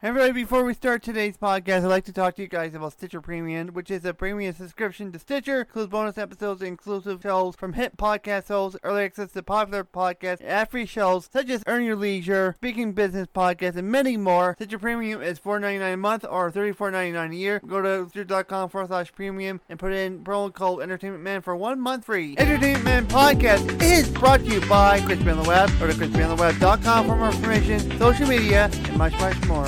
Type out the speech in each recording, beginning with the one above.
Everybody, before we start today's podcast, I'd like to talk to you guys about Stitcher Premium, which is a premium subscription to Stitcher. Includes bonus episodes, exclusive shows from hit podcast shows, early access to popular podcasts, ad-free shows such as Earn Your Leisure, Speaking Business Podcast, and many more. Stitcher Premium is $4.99 a month or $34.99 a year. Go to stitcher.com forward slash premium and put in promo code Entertainment Man for one month free. Entertainment Man Podcast is brought to you by Crispy on the Web. Go to crispyontheweb.com for more information, social media, and much, much more.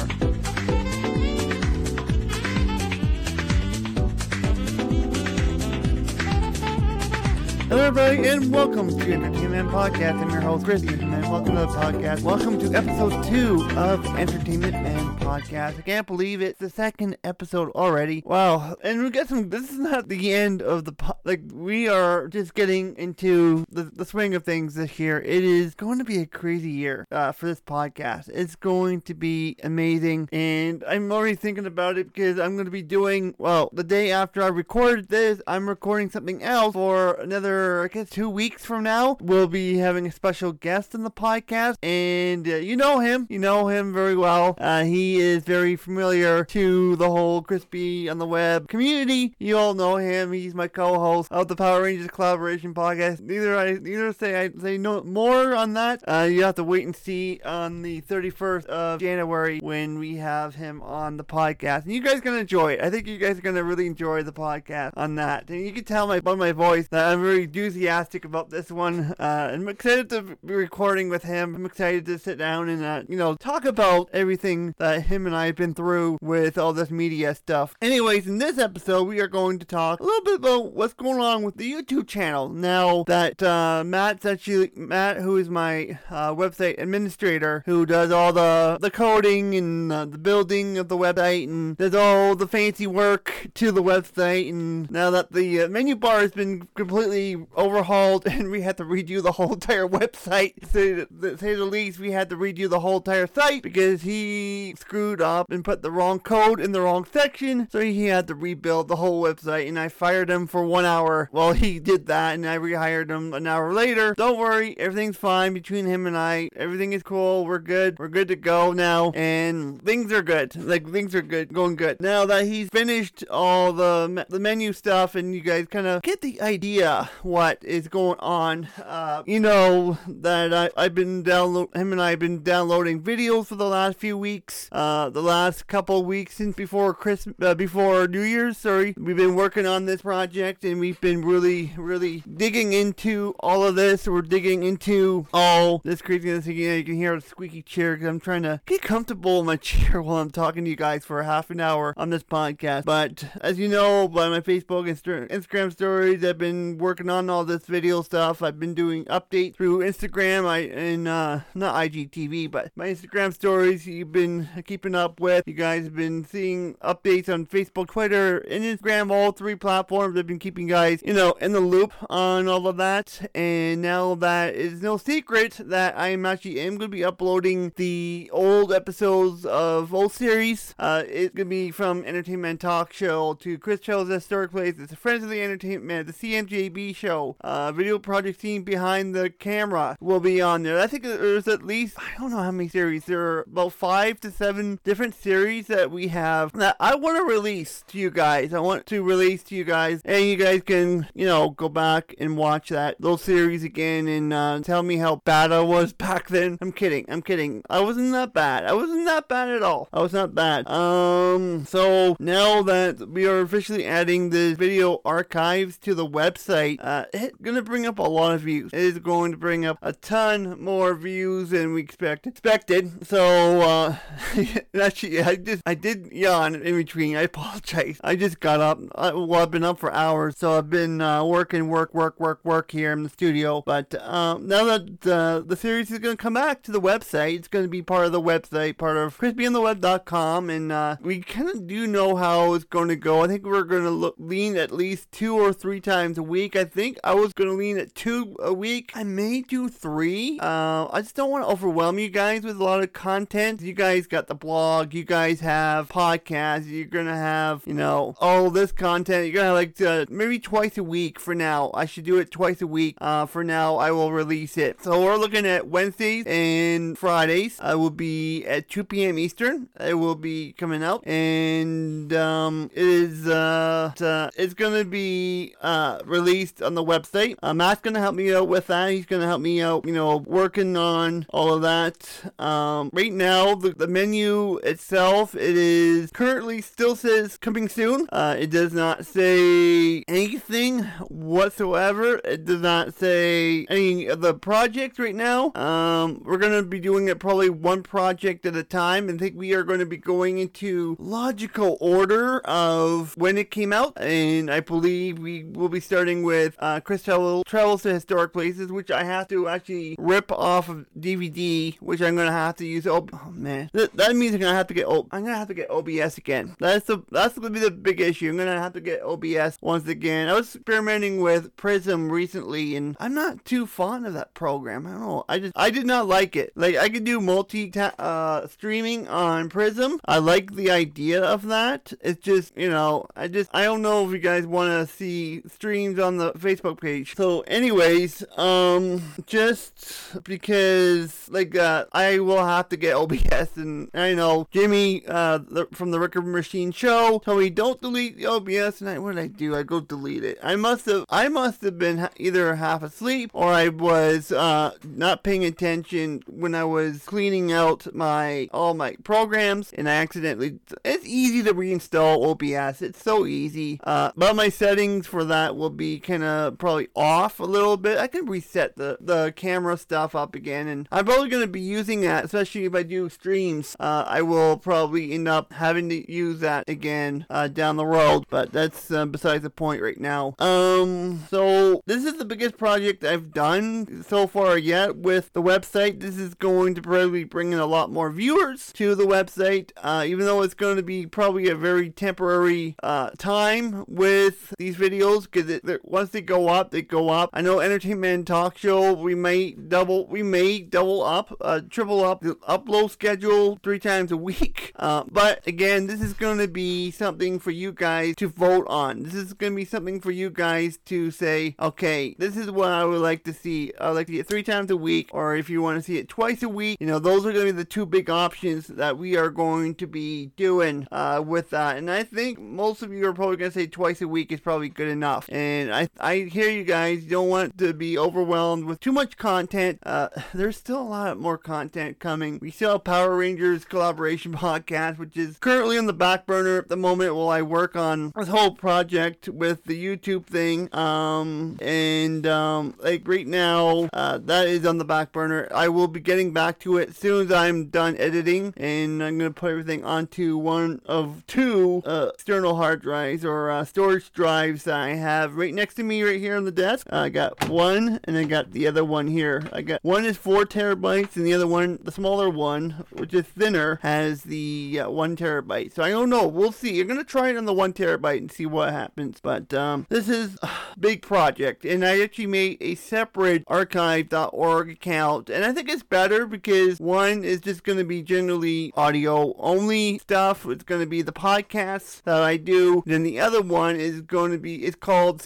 Hello, everybody, and welcome to Entertainment Podcast. I'm your host, Chrissy, and welcome to the podcast. Welcome to episode two of Entertainment and Podcast. I can't believe it's the second episode already. Wow, and we got some. This is not the end of the po- like. We are just getting into the, the swing of things this year. It is going to be a crazy year uh, for this podcast. It's going to be amazing, and I'm already thinking about it because I'm going to be doing well the day after I record this. I'm recording something else for another I guess two weeks from now, we'll be having a special guest in the podcast, and uh, you know him, you know him very well. Uh, he is very familiar to the whole Crispy on the Web community. You all know him. He's my co-host of the Power Rangers collaboration podcast. Neither I neither say I say no more on that. Uh, you have to wait and see on the 31st of January when we have him on the podcast, and you guys are gonna enjoy it. I think you guys are gonna really enjoy the podcast on that, and you can tell my by my voice that I'm very enthusiastic about this one. Uh, I'm excited to be recording with him. I'm excited to sit down and, uh, you know, talk about everything that him and I have been through with all this media stuff. Anyways, in this episode, we are going to talk a little bit about what's going on with the YouTube channel now that uh, Matt's actually, Matt, who is my uh, website administrator, who does all the, the coding and uh, the building of the website and does all the fancy work to the website. And now that the uh, menu bar has been completely overhauled and we had to redo the whole entire website. To say the least, we had to redo the whole entire site because he screwed up and put the wrong code in the wrong section. So he had to rebuild the whole website and I fired him for one hour while he did that and I rehired him an hour later. Don't worry, everything's fine between him and I. Everything is cool. We're good. We're good to go now and things are good. Like things are good, going good. Now that he's finished all the, the menu stuff and you guys kind of get the idea what is going on. Uh, you know that I, I've been download him and I have been downloading videos for the last few weeks. Uh, the last couple weeks since before Christmas, uh, before New Year's. Sorry, we've been working on this project and we've been really, really digging into all of this. We're digging into all this craziness. Again, you can hear a squeaky chair because I'm trying to get comfortable in my chair while I'm talking to you guys for half an hour on this podcast. But as you know by my Facebook and Instagram stories, I've been working on all this video stuff. I've been doing updates through Instagram. I and uh, not IGTV, but my Instagram stories. You've been keeping up with. You guys have been seeing updates on Facebook, Twitter, and Instagram. All three platforms. I've been keeping guys, you know, in the loop on all of that. And now that is no secret that I am actually am going to be uploading the old episodes of old series. Uh, it's going to be from Entertainment Talk Show to Chris Chell's Historic Place. It's Friends of the Entertainment, the CMJB show, uh, video project team behind the camera will be on there. I think there's at least, I don't know how many series, there are about five to seven different series that we have that I want to release to you guys. I want to release to you guys, and you guys can, you know, go back and watch that, those series again and uh, tell me how bad I was back then. I'm kidding, I'm kidding. I wasn't that bad. I wasn't that bad at all. I was not bad. Um, so now that we are officially adding the video archives to the website, uh, it's gonna bring up a lot of views. It is going to bring up a ton more views than we expect expected. So uh, actually, I just I did yawn in between. I apologize. I just got up. I, well, I've been up for hours, so I've been uh, working, work, work, work, work here in the studio. But um, now that uh, the series is going to come back to the website, it's going to be part of the website, part of crispyontheweb.com, and uh, we kind of do know how it's going to go. I think we're going to lean at least two or three times a week. I think think I was gonna lean at two a week. I may do three. Uh, I just don't want to overwhelm you guys with a lot of content. You guys got the blog. You guys have podcasts. You're gonna have, you know, all this content. You're gonna like to, maybe twice a week for now. I should do it twice a week. Uh, for now, I will release it. So we're looking at Wednesdays and Fridays. I will be at 2 p.m. Eastern. It will be coming out, and um, it is uh, uh it's gonna be uh released on the website. Uh, Matt's gonna help me out with that. He's gonna help me out, you know, working on all of that. Um, right now, the, the menu itself, it is currently still says coming soon. Uh, it does not say anything whatsoever. It does not say any of the projects right now. Um, we're gonna be doing it probably one project at a time, and think we are going to be going into logical order of when it came out, and I believe we will be starting with uh, Chris Travel, Travels to Historic Places, which I have to actually rip off of DVD, which I'm gonna have to use. Oh, oh man, Th- that means I'm gonna have to get. Oh, I'm gonna have to get OBS again. That's the that's gonna be the big issue. I'm gonna have to get OBS once again. I was experimenting with Prism recently, and I'm not too fond of that program. I don't know. I just I did not like it. Like I could do multi uh streaming on Prism. I like the idea of that. It's just you know I just I don't know if you guys want to see streams on the Facebook page. So, anyways, um, just because like uh, I will have to get OBS, and I know Jimmy uh the, from the Record Machine show told me don't delete the OBS, and I what did I do? I go delete it. I must have I must have been either half asleep or I was uh not paying attention when I was cleaning out my all my programs, and I accidentally. It's easy to reinstall OBS. It's so easy. Uh, but my settings for that will be kind of probably off a little bit. I can reset the the camera stuff up again, and I'm probably going to be using that, especially if I do streams. Uh, I will probably end up having to use that again uh, down the road, but that's uh, besides the point right now. Um, so this is the biggest project I've done so far yet with the website. This is going to probably bring in a lot more viewers to the website, uh, even though it's going to be probably a very temporary uh, time with these videos because once they go up, they go up. I know Entertainment Talk Show, we may double, we may double up, uh, triple up the upload schedule three times a week. Uh, but again, this is going to be something for you guys to vote on. This is going to be something for you guys to say, okay, this is what I would like to see. I would like to see it three times a week, or if you want to see it twice a week, you know, those are going to be the two big options that we are going to be doing uh, with that. And I think most of you are probably going to say twice a week is probably good enough. And I, I hear you guys. You don't want to be overwhelmed with too much content. Uh, there's still a lot more content coming. We still have Power Rangers collaboration podcast, which is currently on the back burner at the moment while I work on this whole project with the YouTube thing. Um, and um, like right now, uh, that is on the back burner. I will be getting back to it as soon as I'm done editing, and I'm gonna put everything onto one of two uh, external hard drives or uh, storage drives that I have right next to me right here on the desk. I got one, and I got the other one here. I got one is four terabytes, and the other one, the smaller one, which is thinner, has the uh, one terabyte. So I don't know. We'll see. You're gonna try it on the one terabyte and see what happens. But um, this is a big project, and I actually made a separate archive.org account, and I think it's better because one is just gonna be generally audio only stuff. It's gonna be the podcasts that I do. Then the other one is going to be it's called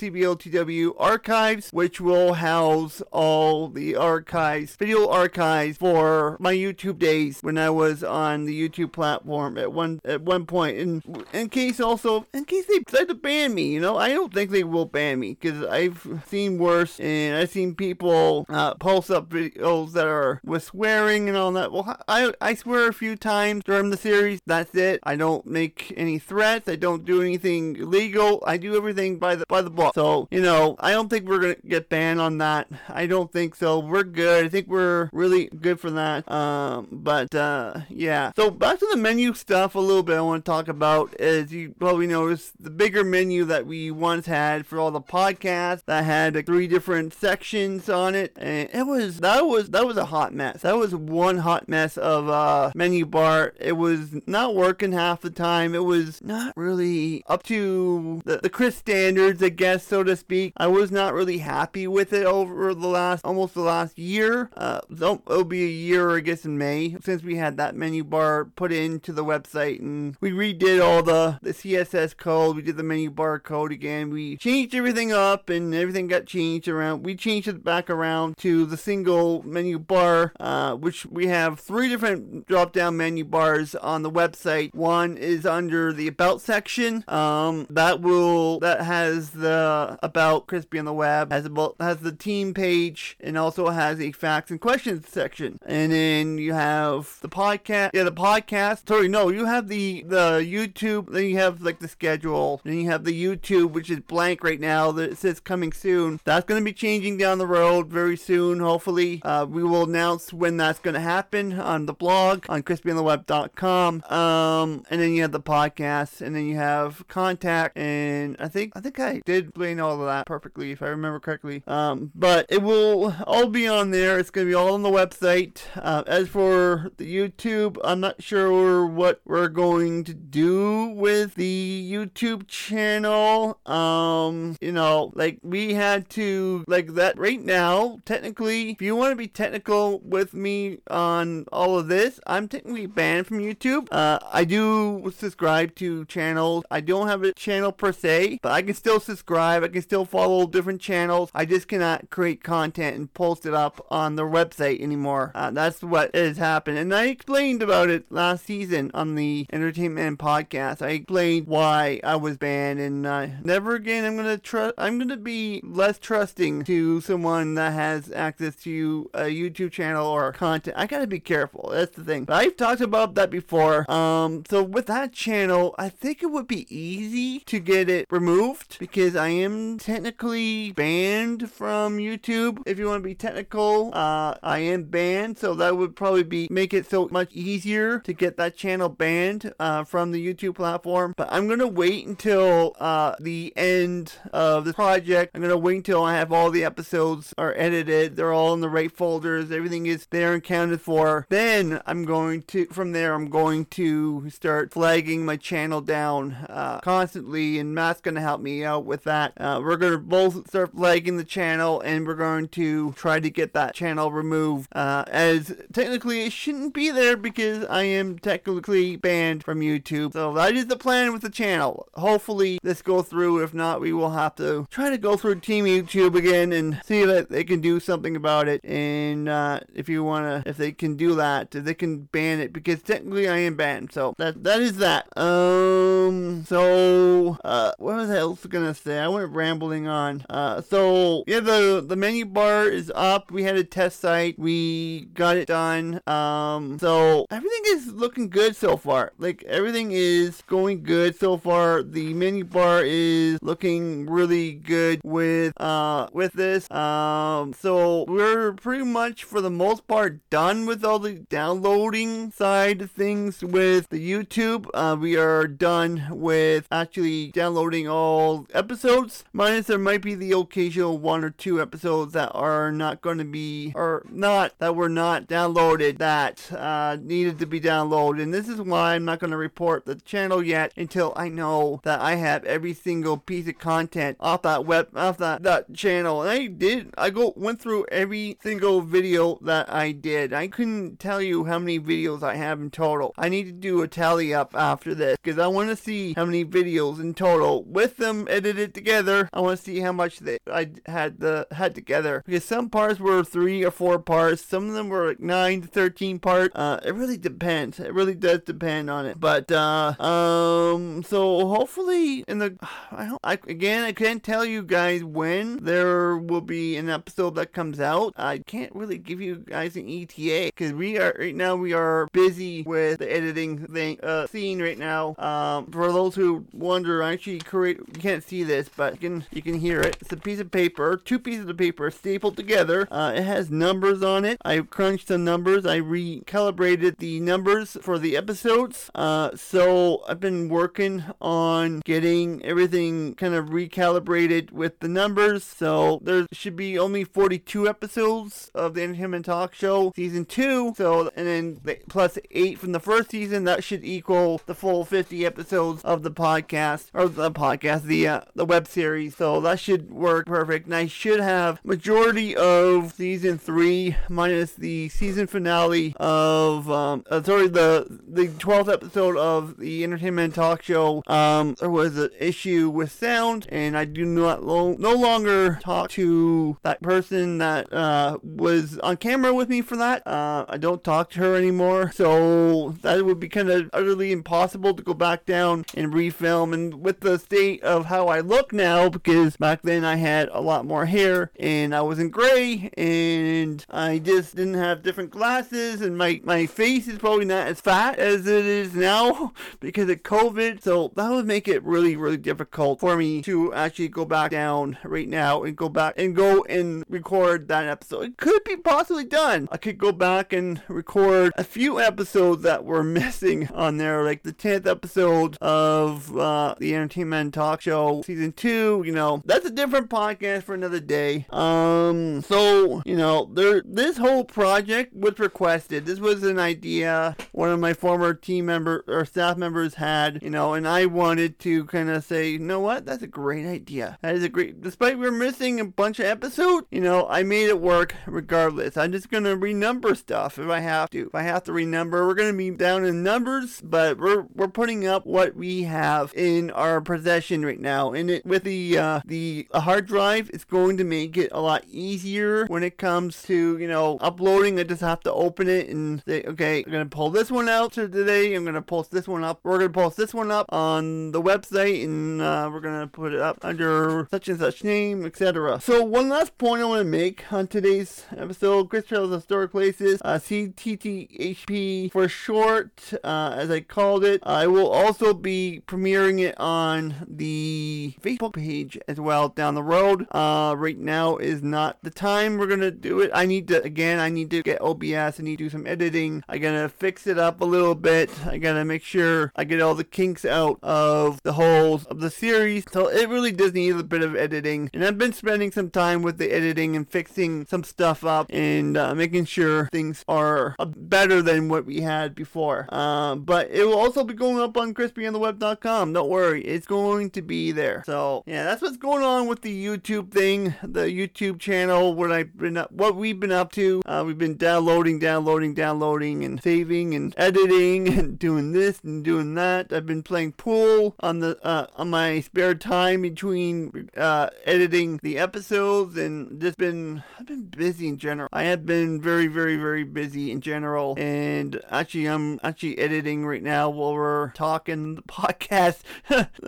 Archives, which will house all the archives, video archives for my YouTube days when I was on the YouTube platform at one at one point. And in case also in case they decide to ban me, you know, I don't think they will ban me because I've seen worse and I've seen people uh, post up videos that are with swearing and all that. Well, I I swear a few times during the series. That's it. I don't make any threats. I don't do anything illegal. I do everything by the by the book. So you know, I don't think we're gonna get banned on that. I don't think so. We're good. I think we're really good for that. Um, but uh, yeah. So back to the menu stuff a little bit. I want to talk about as you probably noticed the bigger menu that we once had for all the podcasts that had like, three different sections on it, and it was that was that was a hot mess. That was one hot mess of uh menu bar. It was not working half the time it was not really up to the, the Chris standards, I guess, so to speak. I was not really happy with it over the last, almost the last year. Uh, it'll be a year, I guess, in May since we had that menu bar put into the website and we redid all the, the CSS code. We did the menu bar code again. We changed everything up and everything got changed around. We changed it back around to the single menu bar, uh, which we have three different drop down menu bars on the website. One is under the about section. Um, that will that has the about Crispy on the web has about has the team page and also has a facts and questions section. And then you have the podcast. Yeah, the podcast. Sorry, no, you have the the YouTube. Then you have like the schedule. Then you have the YouTube, which is blank right now. That says coming soon. That's going to be changing down the road very soon. Hopefully, uh, we will announce when that's going to happen on the blog on crispyontheweb.com. Um, and then you have the podcast, and then you have contact, and I think I think I did explain all of that perfectly if I remember correctly. Um, but it will all be on there. It's going to be all on the website. Uh, as for the YouTube, I'm not sure what we're going to do with the YouTube channel. Um, you know, like we had to like that right now. Technically, if you want to be technical with me on all of this, I'm technically banned from YouTube. Uh, I do subscribe to channels. I don't have a channel per se, but I can still subscribe. I can still follow different channels. I just cannot create content and post it up on the website anymore. Uh, that's what has happened, and I explained about it last season on the Entertainment podcast. I explained why I was banned, and uh, never again. I'm gonna trust. I'm gonna be less trusting to someone that has access to a YouTube channel or content. I gotta be careful. That's the thing. But I've talked about that before. Um, so with that channel, I think it would be easy to get it removed because I am technically banned from YouTube. If you want to be technical, uh, I am banned, so that would probably be make it so much easier to get that channel banned uh, from the YouTube platform. But I'm gonna wait until uh, the end of the project. I'm gonna wait until I have all the episodes are edited. They're all in the right folders. Everything is there and counted for. Then I'm going to from there. I'm going to start flagging my channel down uh, constantly, and Matt's gonna help me out with that. Uh, we're both start flagging the channel, and we're going to try to get that channel removed. Uh, as technically it shouldn't be there because I am technically banned from YouTube. So that is the plan with the channel. Hopefully this goes through. If not, we will have to try to go through Team YouTube again and see if they can do something about it. And uh, if you wanna, if they can do that, they can ban it because technically I am banned. So that that is that. Um. So uh, what was I else gonna say? I went rambling on. Uh. So yeah, the the menu bar is up. We had a test site. We got it done. Um. So everything is looking good so far. Like everything is going good so far. The menu bar is looking really good with uh with this. Um. So we're pretty much for the most part done with all the downloading side of things with the YouTube. Uh, we are done with actually downloading all episodes. Minus there might be the occasional one or two episodes that are not going to be or not that were not downloaded that uh, needed to be downloaded. And this is why I'm not going to report the channel yet until I know that I have every single piece of content off that web off that that channel. And I did. I go went through every single video that I did. I couldn't tell you how many videos I have in total. I need to do a tally up after this because I want to see how many videos in total with them edited together. I want to see how much they I had the had together because some parts were three or four parts. Some of them were like nine to thirteen parts. Uh, it really depends. It really does depend on it. But uh, um, so hopefully in the I, I again I can't tell you guys when there will be an episode that comes out. I can't really give you guys an ETA because we are right now we are busy with the editing thing uh scene right now. Um, for those who wonder, I actually create you can't see this, but you can you can hear it. It's a piece of paper, two pieces of paper stapled together. Uh, it has numbers on it. I crunched the numbers. I recalibrated the numbers for the episodes. Uh, so I've been working on getting everything kind of recalibrated with the numbers. So there should be only 42 episodes of the Entertainment Talk Show season two. So and then the, plus eight from the first season, that should equal equal the full 50 episodes of the podcast or the podcast, the uh, the web series. So that should work perfect. And I should have majority of season three minus the season finale of um, uh, sorry the the 12th episode of the entertainment talk show. Um, there was an issue with sound, and I do not lo- no longer talk to that person that uh, was on camera with me for that. Uh, I don't talk to her anymore, so that would be kind of utterly impossible to go back down and refilm. And with the state of how I look now, because back then I had a lot more hair and I was in gray, and I just didn't have different glasses, and my my face is probably not as fat as it is now because of COVID. So that would make it really really difficult for me to actually go back down right now and go back and go and record that episode. It could be possibly done. I could go back and record a few episodes that were missing on there, like the 10th episode of uh, the Entertainment Talk Show season 2. You know, that's a different podcast for another day. Um, so, you know, there this whole project was requested. This was an idea one of my former team member or staff members had, you know, and I wanted to kind of say, you know what, that's a great idea. That is a great, despite we're missing a bunch of episodes, you know, I made it work regardless. I'm just gonna renumber stuff if I have to. If I have to renumber, we're gonna be down in numbers, but we're we're putting up what we have in our possession right now. And it with the uh, the hard drive, is going to make it a lot easier when it comes to you know uploading. I just have to open it and say, okay, I'm gonna pull this one out today. I'm gonna post this one up. We're gonna post this one up on the website, and uh, we're gonna put it up under such and such name, etc. So one last point I want to make on today's episode: Chris Trails Historic Places, uh, CTTHP for short, uh, as I called it. I will also be premiering it on the Facebook page as well down the road. Uh, right now is not the time we're gonna do it. I need to again. I need to get OBS. I need to do some editing. I gotta fix it up a little bit. I gotta make sure I get all the kinks out of the holes of the series. So it really does need a bit of editing, and I've been spending some time with the editing and fixing some stuff up and uh, making sure things are uh, better than what we had before. Um, but it will also be going up on crispyontheweb.com. Don't worry, it's going to be there. So yeah, that's what's going on with the YouTube thing, the YouTube channel. What I've been up, what we've been up to. Uh, we've been downloading, downloading, downloading, and saving and editing and doing this and doing that. I've been playing pool on the uh, on my spare time between uh, editing the episodes and just been I've been busy in general. I have been very, very, very busy in general, and actually, I'm actually editing right now while we're talking the podcast.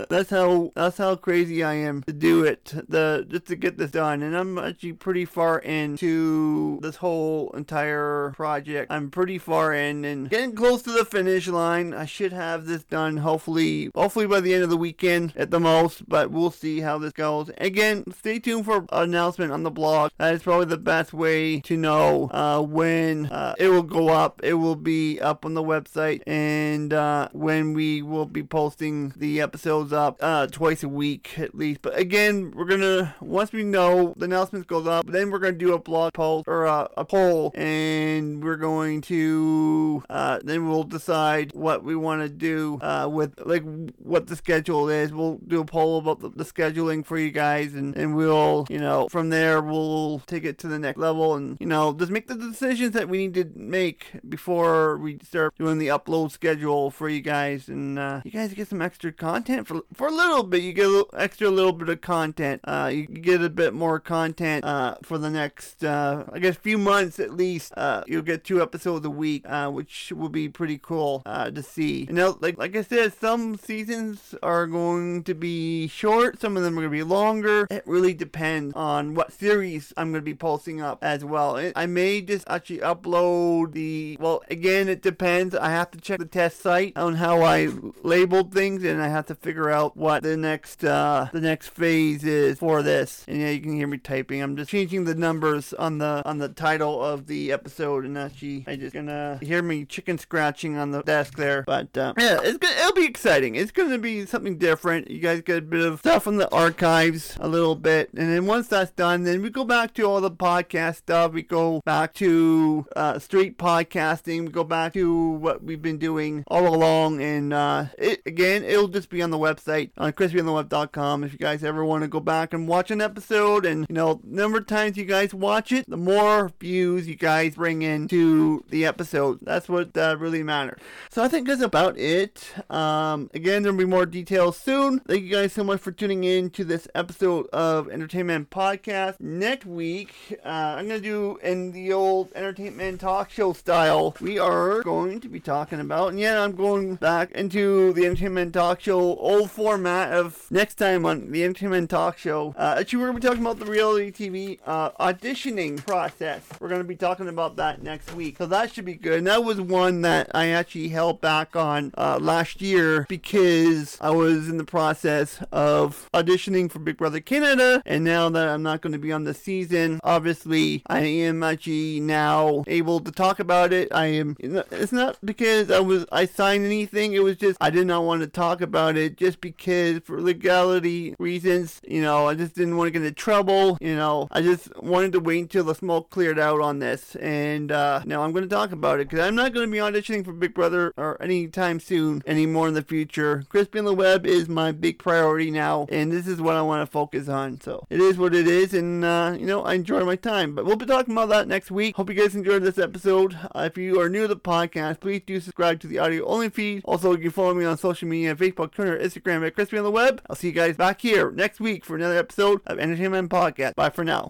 that's how that's how crazy I am do it, the just to get this done. And I'm actually pretty far into this whole entire project. I'm pretty far in and getting close to the finish line. I should have this done hopefully, hopefully by the end of the weekend at the most. But we'll see how this goes. Again, stay tuned for an announcement on the blog. That is probably the best way to know uh, when uh, it will go up. It will be up on the website, and uh, when we will be posting the episodes up uh, twice a week at least. But again, we're gonna once we know the announcements goes up, then we're gonna do a blog post or a, a poll, and we're going to uh, then we'll decide what we want to do uh, with like what the schedule is. We'll do a poll about the, the scheduling for you guys, and and we'll you know from there we'll take it to the next level, and you know just make the decisions that we need to make before we start doing the upload schedule for you guys, and uh, you guys get some extra content for for a little bit. You get a little extra little bit of content. Uh, you get a bit more content uh, for the next, uh, I guess, few months at least. Uh, you'll get two episodes a week, uh, which will be pretty cool uh, to see. Now, like like I said, some seasons are going to be short. Some of them are going to be longer. It really depends on what series I'm going to be posting up as well. It, I may just actually upload the. Well, again, it depends. I have to check the test site on how I labeled things, and I have to figure out what the next uh, the next is for this. And yeah, you can hear me typing. I'm just changing the numbers on the on the title of the episode, and actually, I just gonna hear me chicken scratching on the desk there. But uh, yeah, it's gonna, it'll be exciting. It's gonna be something different. You guys get a bit of stuff from the archives, a little bit, and then once that's done, then we go back to all the podcast stuff. We go back to uh, street podcasting. We go back to what we've been doing all along. And uh, it, again, it'll just be on the website on crispyontheweb.com if you guys ever want to go back and watch an episode. And you know, number of times you guys watch it, the more views you guys bring into the episode. That's what uh, really matters. So I think that's about it. Um, again, there'll be more details soon. Thank you guys so much for tuning in to this episode of Entertainment Podcast. Next week, uh, I'm going to do in the old entertainment talk show style. We are going to be talking about, and yeah, I'm going back into the entertainment talk show old format of next time on the entertainment talk show. Uh, actually, we're going to be talking about the reality TV uh, auditioning process. We're going to be talking about that next week. So that should be good. And that was one that I actually held back on uh, last year because I was in the process of auditioning for Big Brother Canada. And now that I'm not going to be on the season, obviously I am actually now able to talk about it. I am, it's not because I was, I signed anything. It was just, I did not want to talk about it just because for legality reasons, you know, I just didn't want to get into trouble. You know, I just wanted to wait until the smoke cleared out on this. And uh, now I'm going to talk about it because I'm not going to be auditioning for Big Brother or anytime soon anymore in the future. Crispy on the Web is my big priority now, and this is what I want to focus on. So it is what it is, and uh, you know, I enjoy my time. But we'll be talking about that next week. Hope you guys enjoyed this episode. Uh, if you are new to the podcast, please do subscribe to the audio only feed. Also, you can follow me on social media Facebook, Twitter, Instagram at Crispy on the Web. I'll see you guys back here next week for another episode of Entertainment Podcast. Bye for now.